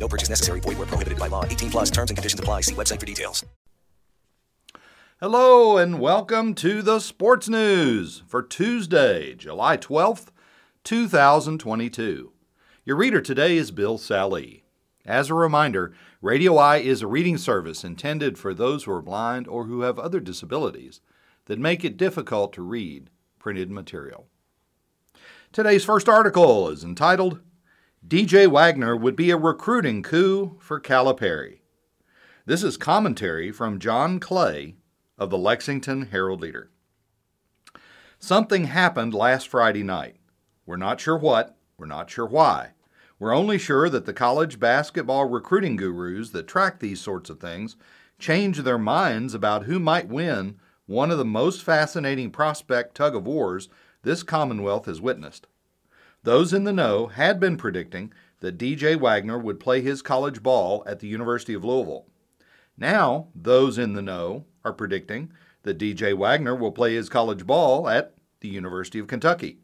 No purchase necessary. Void where prohibited by law. 18 plus terms and conditions apply. See website for details. Hello and welcome to the Sports News for Tuesday, July 12th, 2022. Your reader today is Bill Sally. As a reminder, Radio Eye is a reading service intended for those who are blind or who have other disabilities that make it difficult to read printed material. Today's first article is entitled DJ Wagner would be a recruiting coup for Calipari. This is commentary from John Clay of the Lexington Herald Leader. Something happened last Friday night. We're not sure what, we're not sure why. We're only sure that the college basketball recruiting gurus that track these sorts of things change their minds about who might win one of the most fascinating prospect tug of wars this Commonwealth has witnessed. Those in the know had been predicting that DJ Wagner would play his college ball at the University of Louisville. Now, those in the know are predicting that DJ Wagner will play his college ball at the University of Kentucky.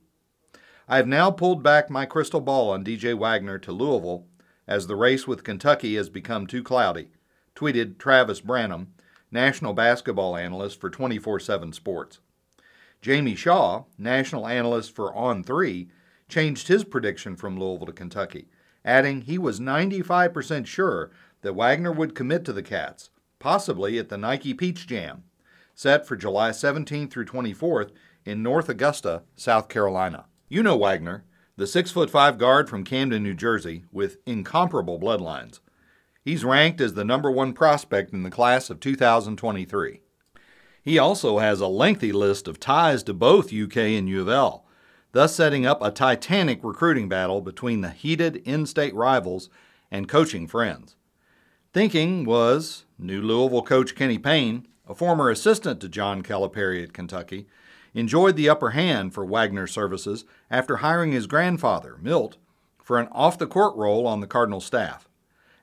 I have now pulled back my crystal ball on DJ Wagner to Louisville as the race with Kentucky has become too cloudy, tweeted Travis Branham, national basketball analyst for 24 7 Sports. Jamie Shaw, national analyst for On 3, changed his prediction from Louisville to Kentucky, adding he was 95% sure that Wagner would commit to the Cats, possibly at the Nike Peach Jam, set for July 17th through 24th in North Augusta, South Carolina. You know Wagner, the 6 foot 5 guard from Camden, New Jersey, with incomparable bloodlines. He's ranked as the number one prospect in the class of 2023. He also has a lengthy list of ties to both UK and U of L, thus setting up a titanic recruiting battle between the heated in state rivals and coaching friends. Thinking was new Louisville coach Kenny Payne, a former assistant to John Calipari at Kentucky, enjoyed the upper hand for Wagner's services after hiring his grandfather, Milt, for an off the court role on the Cardinal staff.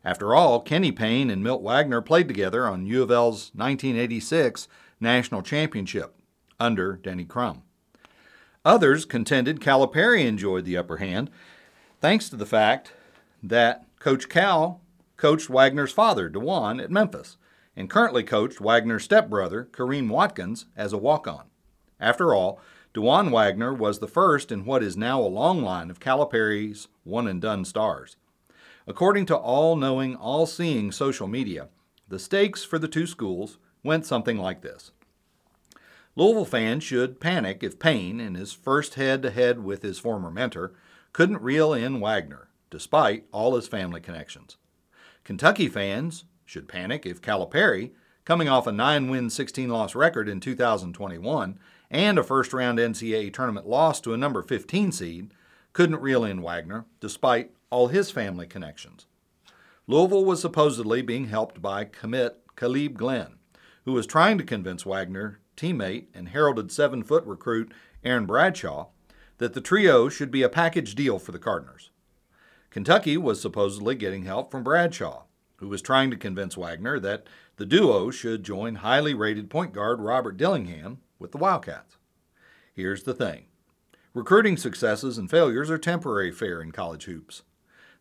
After all, Kenny Payne and Milt Wagner played together on U of L's 1986 national championship under Denny Crum. Others contended Calipari enjoyed the upper hand thanks to the fact that Coach Cal coached Wagner's father, Dajuan, at Memphis, and currently coached Wagner's stepbrother, Kareem Watkins, as a walk on. After all, Dajuan Wagner was the first in what is now a long line of Calipari's one and done stars. According to all knowing, all seeing social media, the stakes for the two schools went something like this Louisville fans should panic if Payne, in his first head to head with his former mentor, couldn't reel in Wagner, despite all his family connections. Kentucky fans should panic if Calipari, coming off a 9 win, 16 loss record in 2021 and a first round NCAA tournament loss to a number 15 seed, couldn't reel in Wagner, despite all his family connections. Louisville was supposedly being helped by commit Caleb Glenn, who was trying to convince Wagner teammate and heralded seven foot recruit Aaron Bradshaw that the trio should be a package deal for the Cardinals. Kentucky was supposedly getting help from Bradshaw, who was trying to convince Wagner that the duo should join highly rated point guard Robert Dillingham with the Wildcats. Here's the thing recruiting successes and failures are temporary fare in college hoops.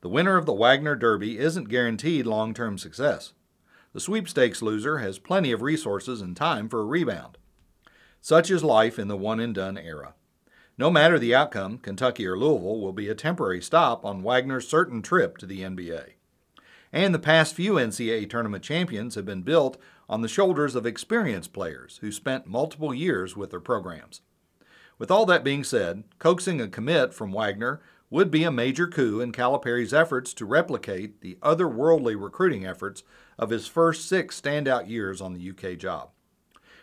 The winner of the Wagner Derby isn't guaranteed long term success. The sweepstakes loser has plenty of resources and time for a rebound. Such is life in the one and done era. No matter the outcome, Kentucky or Louisville will be a temporary stop on Wagner's certain trip to the NBA. And the past few NCAA tournament champions have been built on the shoulders of experienced players who spent multiple years with their programs. With all that being said, coaxing a commit from Wagner would be a major coup in Calipari's efforts to replicate the otherworldly recruiting efforts of his first six standout years on the UK job.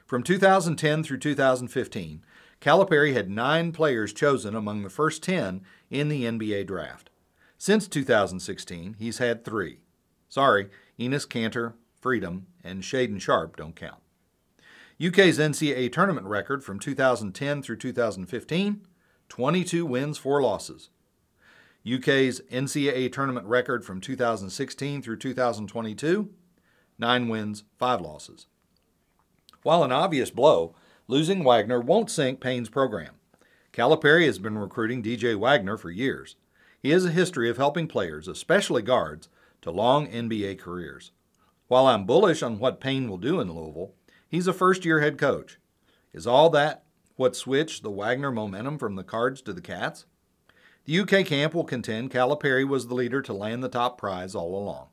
From 2010 through 2015, Calipari had nine players chosen among the first 10 in the NBA draft. Since 2016, he's had three. Sorry, Enes Kanter, Freedom, and Shaedon Sharp don't count. UK's NCAA tournament record from 2010 through 2015 22 wins, 4 losses. UK's NCAA tournament record from 2016 through 2022 9 wins, 5 losses. While an obvious blow, losing Wagner won't sink Payne's program. Calipari has been recruiting DJ Wagner for years. He has a history of helping players, especially guards, to long NBA careers. While I'm bullish on what Payne will do in Louisville, he's a first year head coach. Is all that what switched the Wagner momentum from the Cards to the Cats? The UK camp will contend Calipari was the leader to land the top prize all along.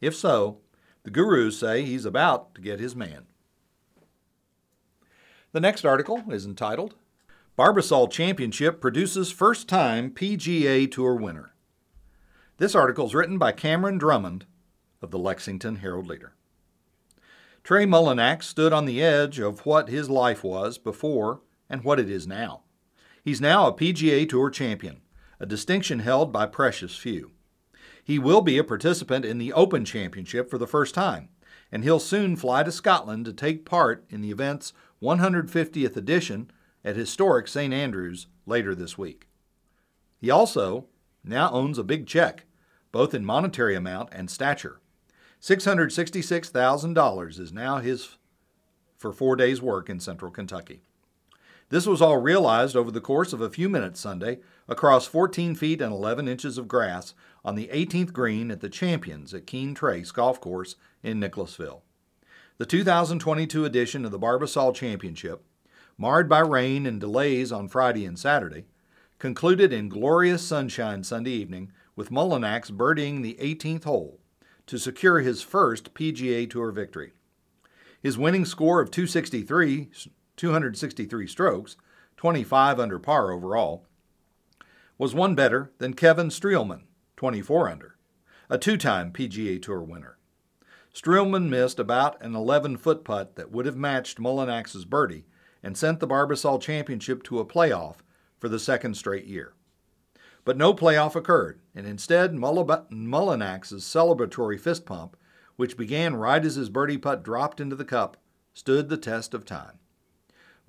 If so, the gurus say he's about to get his man. The next article is entitled Barbasol Championship produces first time PGA Tour winner. This article is written by Cameron Drummond of the Lexington Herald Leader. Trey Mullinax stood on the edge of what his life was before and what it is now. He's now a PGA Tour champion, a distinction held by precious few. He will be a participant in the Open Championship for the first time, and he'll soon fly to Scotland to take part in the event's 150th edition at historic St. Andrews later this week. He also now owns a big check, both in monetary amount and stature. $666,000 is now his for four days' work in central Kentucky. This was all realized over the course of a few minutes Sunday across 14 feet and 11 inches of grass on the 18th green at the Champions at Keene Trace Golf Course in Nicholasville. The 2022 edition of the Barbasol Championship marred by rain and delays on Friday and Saturday, concluded in glorious sunshine Sunday evening with Mullinax birdieing the 18th hole to secure his first PGA Tour victory. His winning score of 263, 263 strokes, 25 under par overall, was one better than Kevin Streelman, 24 under, a two time PGA Tour winner. Streelman missed about an 11 foot putt that would have matched Mullinax's birdie and sent the Barbasol Championship to a playoff for the second straight year. But no playoff occurred, and instead Mullinax's celebratory fist pump, which began right as his birdie putt dropped into the cup, stood the test of time.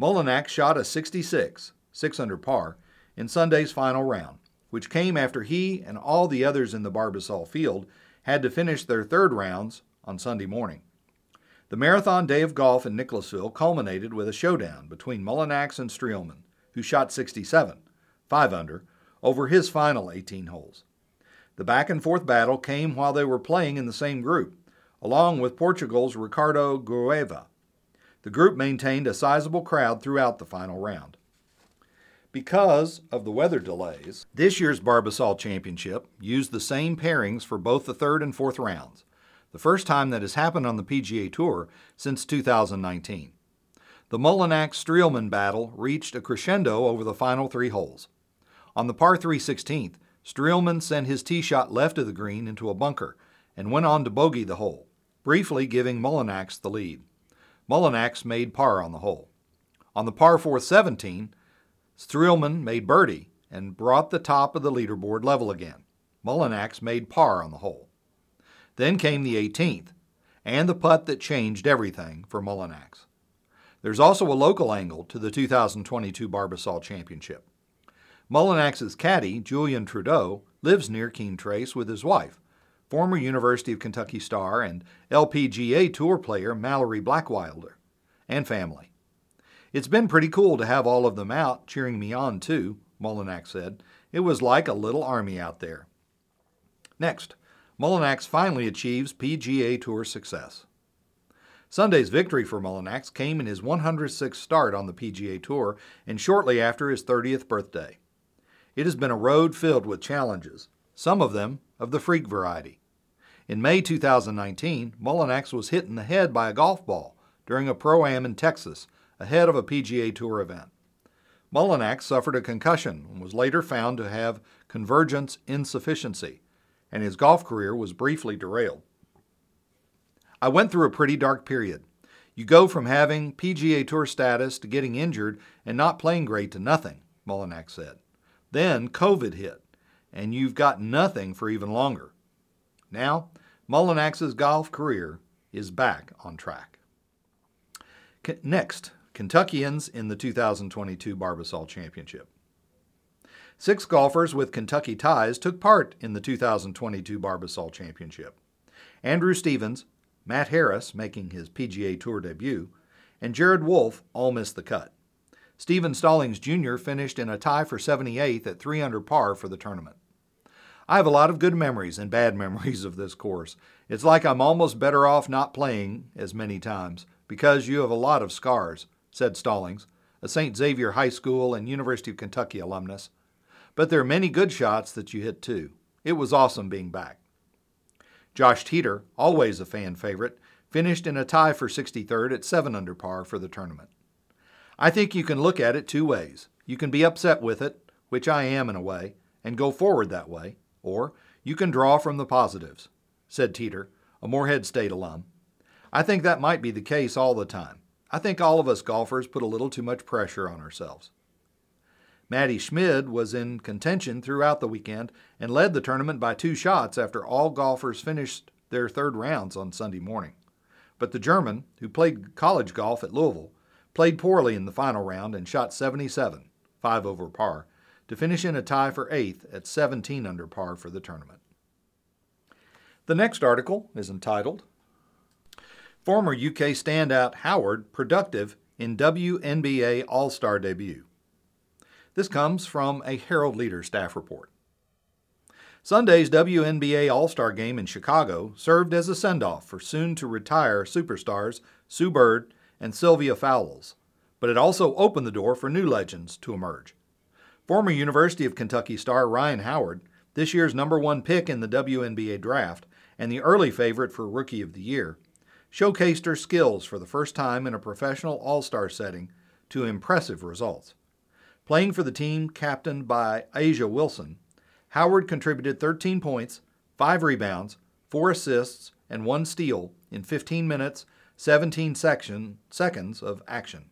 Mullinax shot a 66, 6 under par, in Sunday's final round, which came after he and all the others in the Barbasol field had to finish their third rounds on Sunday morning. The marathon day of golf in Nicholasville culminated with a showdown between Mullinax and Streelman, who shot 67, 5 under, over his final 18 holes. The back and forth battle came while they were playing in the same group, along with Portugal's Ricardo Gouveia. The group maintained a sizable crowd throughout the final round. Because of the weather delays, this year's Barbasol Championship used the same pairings for both the third and fourth rounds the first time that has happened on the PGA Tour since 2019. The Mullinax Streelman battle reached a crescendo over the final three holes. On the par 3 16th, Streelman sent his tee shot left of the green into a bunker and went on to bogey the hole, briefly giving Mullinax the lead. Mullinax made par on the hole. On the par 4 17, Streelman made birdie and brought the top of the leaderboard level again. Mullinax made par on the hole. Then came the 18th, and the putt that changed everything for Mullinax. There's also a local angle to the 2022 Barbasol Championship. Mullinax's caddy, Julian Trudeau, lives near Keene Trace with his wife, former University of Kentucky star and LPGA Tour player Mallory Blackwelder, and family. It's been pretty cool to have all of them out cheering me on, too, Mullinax said. It was like a little army out there. Next, Mullinax finally achieves PGA Tour success. Sunday's victory for Mullinax came in his 106th start on the PGA Tour and shortly after his 30th birthday. It has been a road filled with challenges, some of them of the freak variety. In May 2019, Mullinax was hit in the head by a golf ball during a pro am in Texas ahead of a PGA Tour event. Mullinax suffered a concussion and was later found to have convergence insufficiency, and his golf career was briefly derailed. I went through a pretty dark period. You go from having PGA Tour status to getting injured and not playing great to nothing, Mullinax said. Then COVID hit, and you've got nothing for even longer. Now, Mullinax's golf career is back on track. Next, Kentuckians in the 2022 Barbasol Championship. Six golfers with Kentucky ties took part in the 2022 Barbasol Championship. Andrew Stevens, Matt Harris making his PGA Tour debut, and Jared Wolfe all missed the cut. Steven Stallings Jr. finished in a tie for 78th at 3 under par for the tournament. I have a lot of good memories and bad memories of this course. It's like I'm almost better off not playing as many times because you have a lot of scars, said Stallings, a St. Xavier High School and University of Kentucky alumnus. But there are many good shots that you hit too. It was awesome being back. Josh Teeter, always a fan favorite, finished in a tie for 63rd at 7 under par for the tournament. I think you can look at it two ways. You can be upset with it, which I am in a way, and go forward that way, or you can draw from the positives, said Teeter, a Morehead State alum. I think that might be the case all the time. I think all of us golfers put a little too much pressure on ourselves. Matti Schmid was in contention throughout the weekend and led the tournament by two shots after all golfers finished their third rounds on Sunday morning. But the German, who played college golf at Louisville, played poorly in the final round and shot 77, 5 over par, to finish in a tie for eighth at 17 under par for the tournament. The next article is entitled Former UK standout Howard productive in WNBA All Star debut. This comes from a Herald Leader staff report. Sunday's WNBA All Star game in Chicago served as a send off for soon to retire superstars Sue Bird and Sylvia Fowles, but it also opened the door for new legends to emerge. Former University of Kentucky star Rhyne Howard, this year's number one pick in the WNBA draft and the early favorite for Rookie of the Year, showcased her skills for the first time in a professional All Star setting to impressive results. Playing for the team captained by A'ja Wilson, Howard contributed 13 points, 5 rebounds, 4 assists, and 1 steal in 15 minutes, 17 section, seconds of action.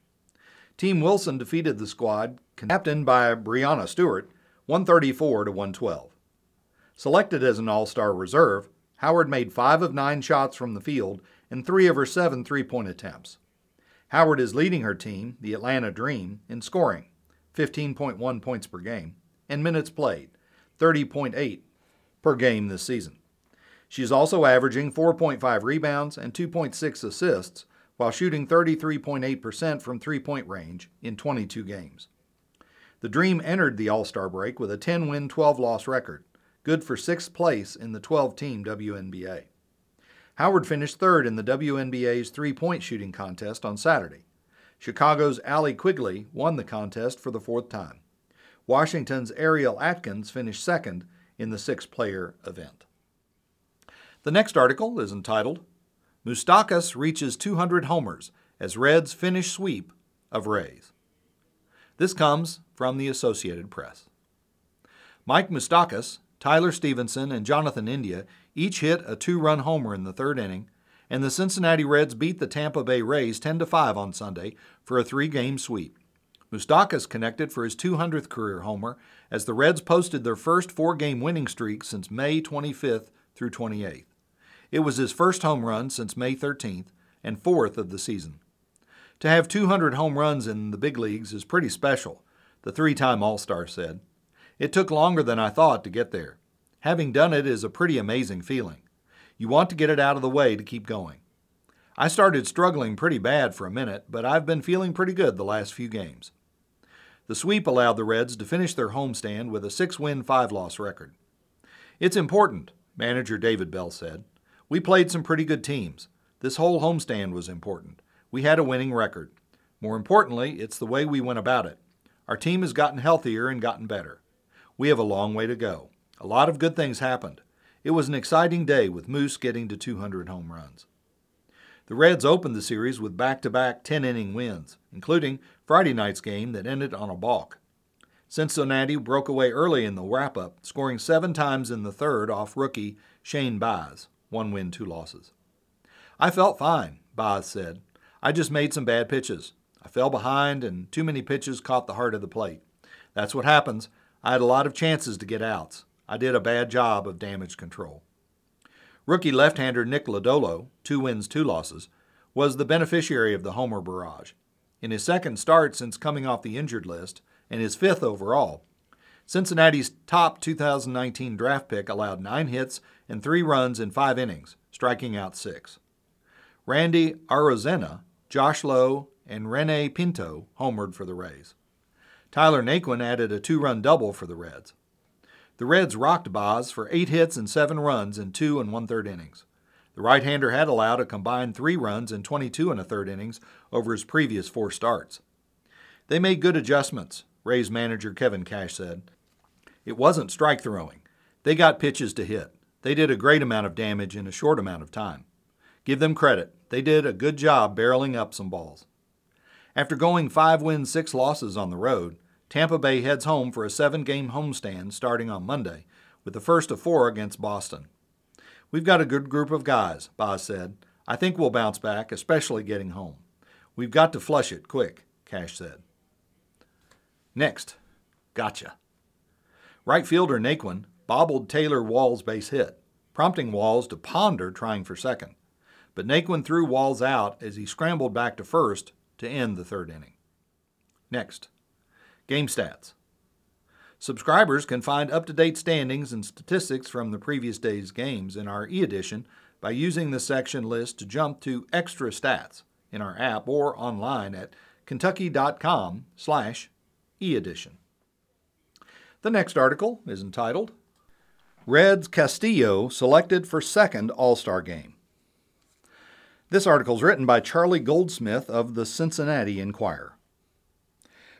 Team Wilson defeated the squad, captained by Breanna Stewart, 134 to 112. Selected as an All Star reserve, Howard made 5 of 9 shots from the field and 3 of her 7 three point attempts. Howard is leading her team, the Atlanta Dream, in scoring. 15.1 points per game, and minutes played, 30.8 per game this season. She is also averaging 4.5 rebounds and 2.6 assists while shooting 33.8% from three point range in 22 games. The Dream entered the All Star break with a 10 win, 12 loss record, good for sixth place in the 12 team WNBA. Howard finished third in the WNBA's three point shooting contest on Saturday. Chicago's Allie Quigley won the contest for the fourth time. Washington's Ariel Atkins finished second in the six player event. The next article is entitled Moustakas reaches 200 homers as Reds finish sweep of Rays. This comes from the Associated Press. Mike Moustakas, Tyler Stephenson, and Jonathan India each hit a two run homer in the third inning and the Cincinnati Reds beat the Tampa Bay Rays 10 to 5 on Sunday for a three game sweep. Moustakas connected for his 200th career homer as the Reds posted their first four game winning streak since May 25th through 28th. It was his first home run since May 13th and fourth of the season. To have 200 home runs in the big leagues is pretty special, the three time All Star said. It took longer than I thought to get there. Having done it is a pretty amazing feeling. You want to get it out of the way to keep going. I started struggling pretty bad for a minute, but I've been feeling pretty good the last few games. The sweep allowed the Reds to finish their homestand with a 6 win, 5 loss record. It's important, manager David Bell said. We played some pretty good teams. This whole homestand was important. We had a winning record. More importantly, it's the way we went about it. Our team has gotten healthier and gotten better. We have a long way to go. A lot of good things happened. It was an exciting day with Moose getting to 200 home runs. The Reds opened the series with back to back 10 inning wins, including Friday night's game that ended on a balk. Cincinnati broke away early in the wrap up, scoring seven times in the third off rookie Shane Baz, one win, two losses. I felt fine, Baz said. I just made some bad pitches. I fell behind, and too many pitches caught the heart of the plate. That's what happens. I had a lot of chances to get outs. I did a bad job of damage control. Rookie left hander Nick Lodolo, two wins, two losses, was the beneficiary of the homer barrage. In his second start since coming off the injured list, and his fifth overall, Cincinnati's top 2019 draft pick allowed nine hits and three runs in five innings, striking out six. Randy Arozarena, Josh Lowe, and Rene Pinto homered for the Rays. Tyler Naquin added a two run double for the Reds. The Reds rocked Baz for eight hits and seven runs in two and one third innings. The right hander had allowed a combined three runs in 22 and a third innings over his previous four starts. They made good adjustments, Rays manager Kevin Cash said. It wasn't strike throwing. They got pitches to hit. They did a great amount of damage in a short amount of time. Give them credit. They did a good job barreling up some balls. After going five wins, six losses on the road, Tampa Bay heads home for a seven game homestand starting on Monday, with the first of four against Boston. We've got a good group of guys, Baz said. I think we'll bounce back, especially getting home. We've got to flush it quick, Cash said. Next, gotcha. Right fielder Naquin bobbled Taylor Wall's base hit, prompting Walls to ponder trying for second. But Naquin threw Walls out as he scrambled back to first to end the third inning. Next, Game stats. Subscribers can find up to date standings and statistics from the previous day's games in our e edition by using the section list to jump to extra stats in our app or online at kentucky.com slash e-edition. The next article is entitled Reds Castillo selected for second All-Star game. This article is written by Charlie Goldsmith of the Cincinnati Enquirer.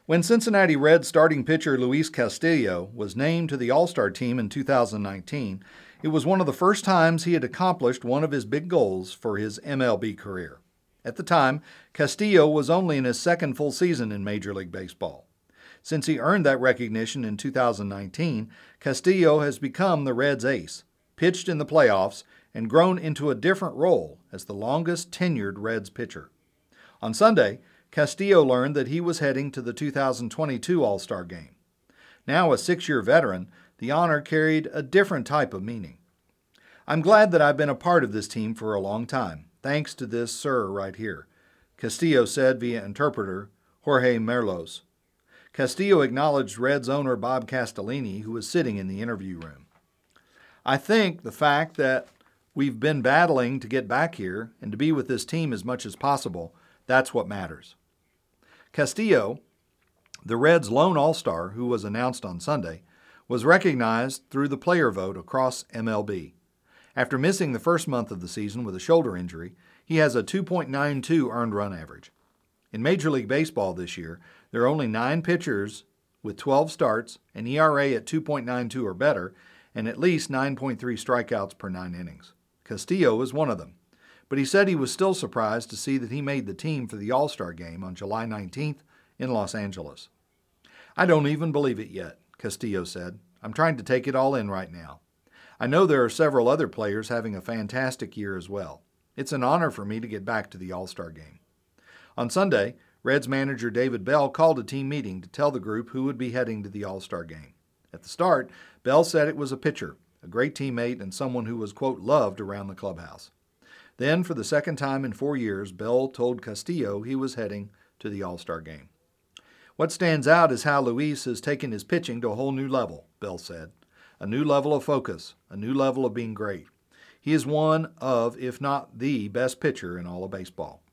When Cincinnati Reds starting pitcher Luis Castillo was named to the All Star team in 2019, it was one of the first times he had accomplished one of his big goals for his MLB career. At the time, Castillo was only in his second full season in Major League Baseball. Since he earned that recognition in 2019, Castillo has become the Reds' ace, pitched in the playoffs, and grown into a different role as the longest tenured Reds pitcher. On Sunday, Castillo learned that he was heading to the 2022 All Star game. Now a six year veteran, the honor carried a different type of meaning. I'm glad that I've been a part of this team for a long time, thanks to this sir right here, Castillo said via interpreter Jorge Merlos. Castillo acknowledged Reds owner Bob Castellini, who was sitting in the interview room. I think the fact that we've been battling to get back here and to be with this team as much as possible, that's what matters. Castillo, the Reds' lone All Star, who was announced on Sunday, was recognized through the player vote across MLB. After missing the first month of the season with a shoulder injury, he has a 2.92 earned run average. In Major League Baseball this year, there are only nine pitchers with 12 starts, an ERA at 2.92 or better, and at least 9.3 strikeouts per nine innings. Castillo is one of them but he said he was still surprised to see that he made the team for the All Star game on July 19th in Los Angeles. I don't even believe it yet, Castillo said. I'm trying to take it all in right now. I know there are several other players having a fantastic year as well. It's an honor for me to get back to the All Star game. On Sunday, Reds manager David Bell called a team meeting to tell the group who would be heading to the All Star game. At the start, Bell said it was a pitcher, a great teammate, and someone who was, quote, loved around the clubhouse. Then, for the second time in four years, Bell told Castillo he was heading to the All Star game. What stands out is how Luis has taken his pitching to a whole new level, Bell said. A new level of focus, a new level of being great. He is one of, if not the best pitcher in all of baseball.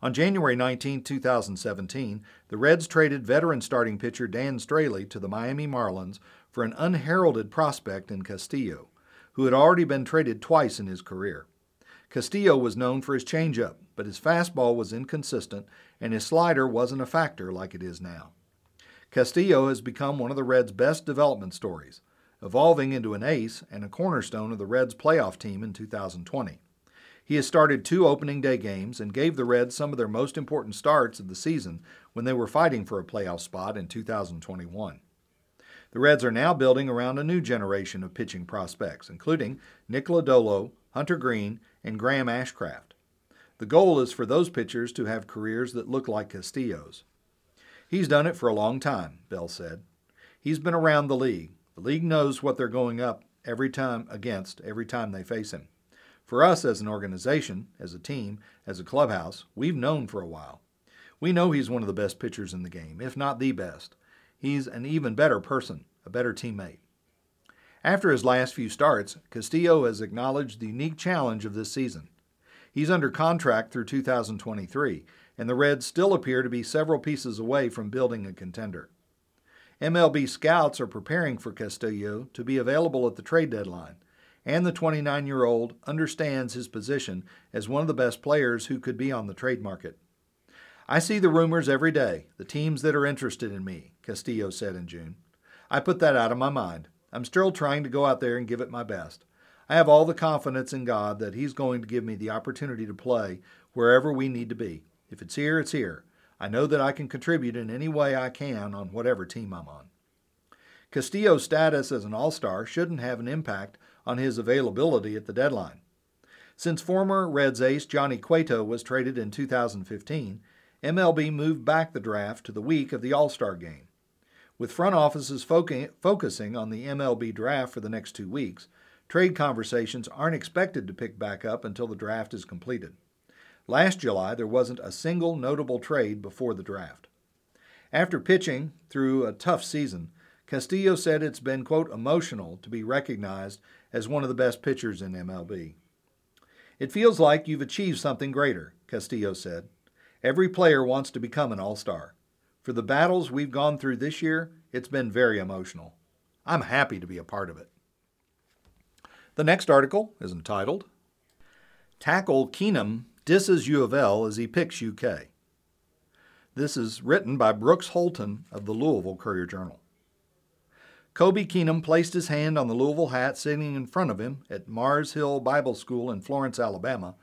On January 19, 2017, the Reds traded veteran starting pitcher Dan Straily to the Miami Marlins for an unheralded prospect in Castillo, who had already been traded twice in his career. Castillo was known for his changeup, but his fastball was inconsistent and his slider wasn't a factor like it is now. Castillo has become one of the Reds' best development stories, evolving into an ace and a cornerstone of the Reds' playoff team in 2020. He has started two opening day games and gave the Reds some of their most important starts of the season when they were fighting for a playoff spot in 2021. The Reds are now building around a new generation of pitching prospects, including Nick Lodolo, Hunter Greene, and Graham Ashcraft. The goal is for those pitchers to have careers that look like Castillo's. He's done it for a long time, Bell said. He's been around the league. The league knows what they're going up every time against every time they face him. For us as an organization, as a team, as a clubhouse, we've known for a while. We know he's one of the best pitchers in the game, if not the best. He's an even better person, a better teammate. After his last few starts, Castillo has acknowledged the unique challenge of this season. He's under contract through 2023, and the Reds still appear to be several pieces away from building a contender. MLB scouts are preparing for Castillo to be available at the trade deadline, and the 29 year old understands his position as one of the best players who could be on the trade market. I see the rumors every day, the teams that are interested in me, Castillo said in June. I put that out of my mind. I'm still trying to go out there and give it my best. I have all the confidence in God that He's going to give me the opportunity to play wherever we need to be. If it's here, it's here. I know that I can contribute in any way I can on whatever team I'm on. Castillo's status as an All Star shouldn't have an impact on his availability at the deadline. Since former Reds ace Johnny Cueto was traded in 2015, MLB moved back the draft to the week of the All Star game. With front offices focusing on the MLB draft for the next two weeks, trade conversations aren't expected to pick back up until the draft is completed. Last July, there wasn't a single notable trade before the draft. After pitching through a tough season, Castillo said it's been, quote, emotional to be recognized as one of the best pitchers in MLB. It feels like you've achieved something greater, Castillo said. Every player wants to become an all star. For the battles we've gone through this year, it's been very emotional. I'm happy to be a part of it. The next article is entitled Tackle Keenum Disses U of L as he picks UK. This is written by Brooks Holton of the Louisville Courier Journal. Kobe Keenum placed his hand on the Louisville hat sitting in front of him at Mars Hill Bible School in Florence, Alabama,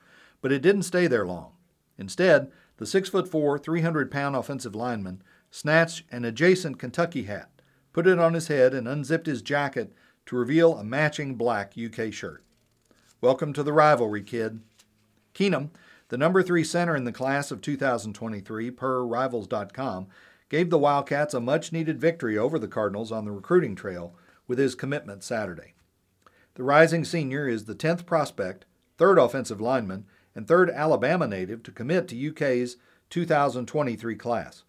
but it didn't stay there long. Instead, the 6'4, 300 pound offensive lineman snatched an adjacent Kentucky hat, put it on his head, and unzipped his jacket to reveal a matching black UK shirt. Welcome to the rivalry, kid. Keenum, the number three center in the class of 2023 per Rivals.com, gave the Wildcats a much needed victory over the Cardinals on the recruiting trail with his commitment Saturday. The rising senior is the 10th prospect, third offensive lineman, and third Alabama native to commit to UK's 2023 class.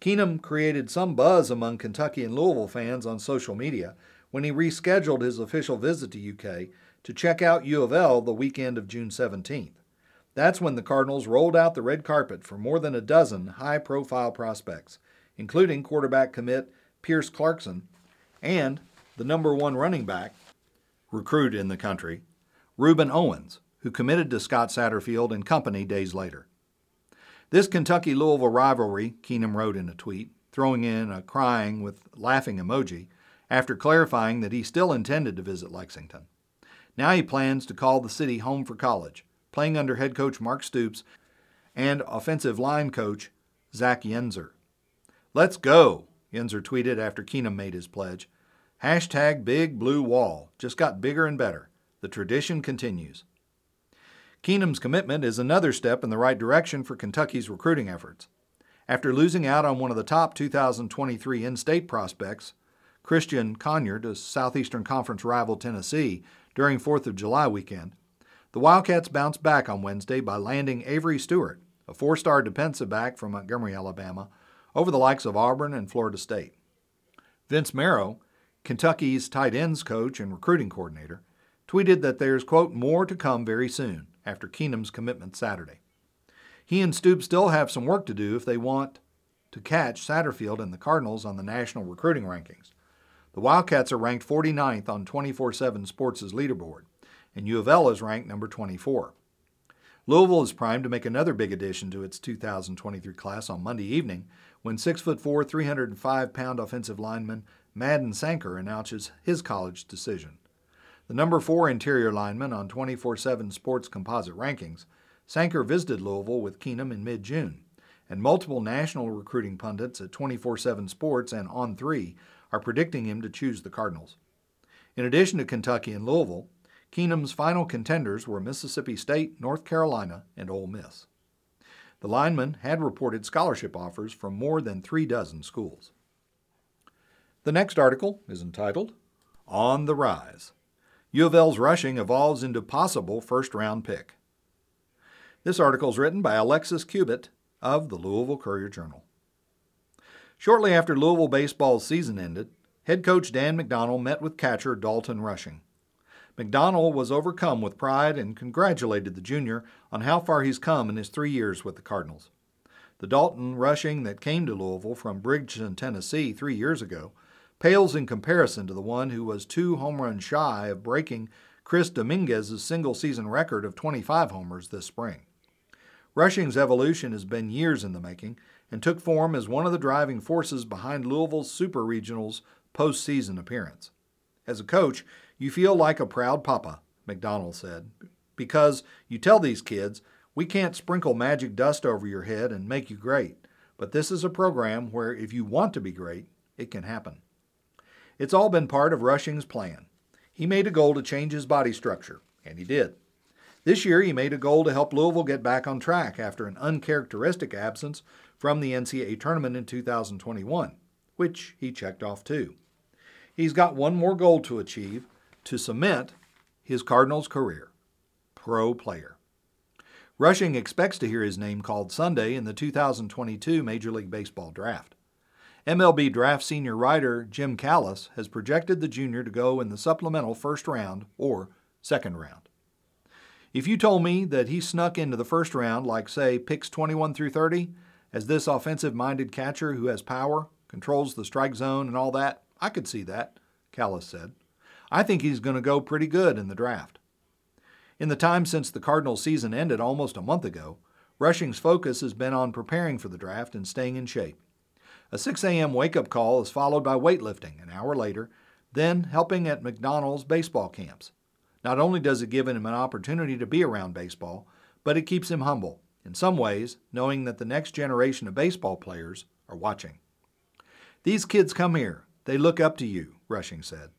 Keenum created some buzz among Kentucky and Louisville fans on social media when he rescheduled his official visit to UK to check out U of L the weekend of June 17th. That's when the Cardinals rolled out the red carpet for more than a dozen high profile prospects, including quarterback commit Pierce Clarkson and the number one running back recruit in the country, Rueben Owens, who committed to Scott Satterfield and company days later. This Kentucky Louisville rivalry, Keenum wrote in a tweet, throwing in a crying with laughing emoji, after clarifying that he still intended to visit Lexington. Now he plans to call the city home for college playing under head coach Mark Stoops and offensive line coach Zach Yenser. Let's go, Yenser tweeted after Keenum made his pledge. Hashtag Big Blue Wall just got bigger and better. The tradition continues. Keenum's commitment is another step in the right direction for Kentucky's recruiting efforts. After losing out on one of the top 2023 in state prospects, Christian Conyer, to Southeastern Conference rival Tennessee during 4th of July weekend, the Wildcats bounced back on Wednesday by landing Avery Stewart, a four star defensive back from Montgomery, Alabama, over the likes of Auburn and Florida State. Vince Marrow, Kentucky's tight ends coach and recruiting coordinator, tweeted that there's, quote, more to come very soon after Keenum's commitment Saturday. He and Stoops still have some work to do if they want to catch Satterfield and the Cardinals on the national recruiting rankings. The Wildcats are ranked 49th on 24 7 Sports' leaderboard, and U of L is ranked number 24. Louisville is primed to make another big addition to its 2023 class on Monday evening when 6'4, 305 pound offensive lineman Madden Sanker announces his college decision. The number 4 interior lineman on 24 7 Sports Composite Rankings, Sanker visited Louisville with Keenum in mid June, and multiple national recruiting pundits at 24 7 Sports and On 3 are predicting him to choose the Cardinals. In addition to Kentucky and Louisville, Keenum's final contenders were Mississippi State, North Carolina, and Ole Miss. The lineman had reported scholarship offers from more than three dozen schools. The next article is entitled On the Rise U of L's rushing evolves into possible first round pick. This article is written by Alexis Cubitt of the Louisville Courier Journal. Shortly after Louisville baseball's season ended, head coach Dan McDonnell met with catcher Dalton Rushing. McDonnell was overcome with pride and congratulated the junior on how far he's come in his three years with the Cardinals. The Dalton Rushing that came to Louisville from Brighton, Tennessee, three years ago pales in comparison to the one who was two home runs shy of breaking Chris Dominguez's single season record of 25 homers this spring. Rushing's evolution has been years in the making and took form as one of the driving forces behind Louisville's Super Regional's postseason appearance. As a coach, you feel like a proud papa, McDonnell said, because you tell these kids, we can't sprinkle magic dust over your head and make you great, but this is a program where if you want to be great, it can happen. It's all been part of Rushing's plan. He made a goal to change his body structure, and he did. This year, he made a goal to help Louisville get back on track after an uncharacteristic absence from the NCAA tournament in 2021, which he checked off too. He's got one more goal to achieve to cement his Cardinals career pro player. Rushing expects to hear his name called Sunday in the 2022 Major League Baseball draft. MLB draft senior writer Jim Callis has projected the junior to go in the supplemental first round or second round. If you told me that he snuck into the first round, like, say, picks 21 through 30, as this offensive minded catcher who has power, controls the strike zone, and all that, I could see that, Callis said. I think he's going to go pretty good in the draft. In the time since the Cardinals season ended almost a month ago, Rushing's focus has been on preparing for the draft and staying in shape. A 6 a.m. wake up call is followed by weightlifting an hour later, then helping at McDonnell's baseball camps. Not only does it give him an opportunity to be around baseball, but it keeps him humble, in some ways, knowing that the next generation of baseball players are watching. These kids come here. They look up to you, Rushing said.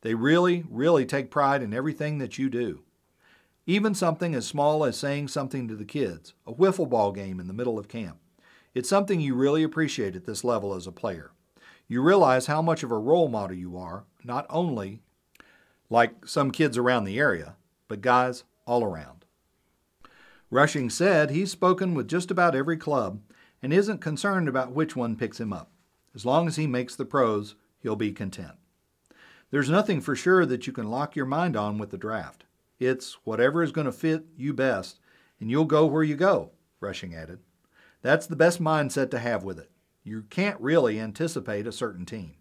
They really, really take pride in everything that you do. Even something as small as saying something to the kids, a wiffle ball game in the middle of camp. It's something you really appreciate at this level as a player. You realize how much of a role model you are, not only like some kids around the area, but guys all around. Rushing said he's spoken with just about every club and isn't concerned about which one picks him up. As long as he makes the pros, he'll be content. There's nothing for sure that you can lock your mind on with the draft. It's whatever is going to fit you best, and you'll go where you go, Rushing added. That's the best mindset to have with it. You can't really anticipate a certain team.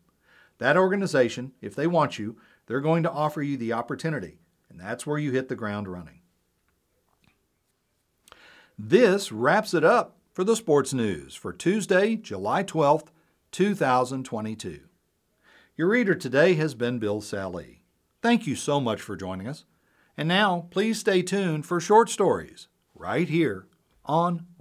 That organization, if they want you, they're going to offer you the opportunity, and that's where you hit the ground running. This wraps it up for the sports news for Tuesday, July 12th, 2022. Your reader today has been Bill Sally. Thank you so much for joining us. And now, please stay tuned for short stories right here on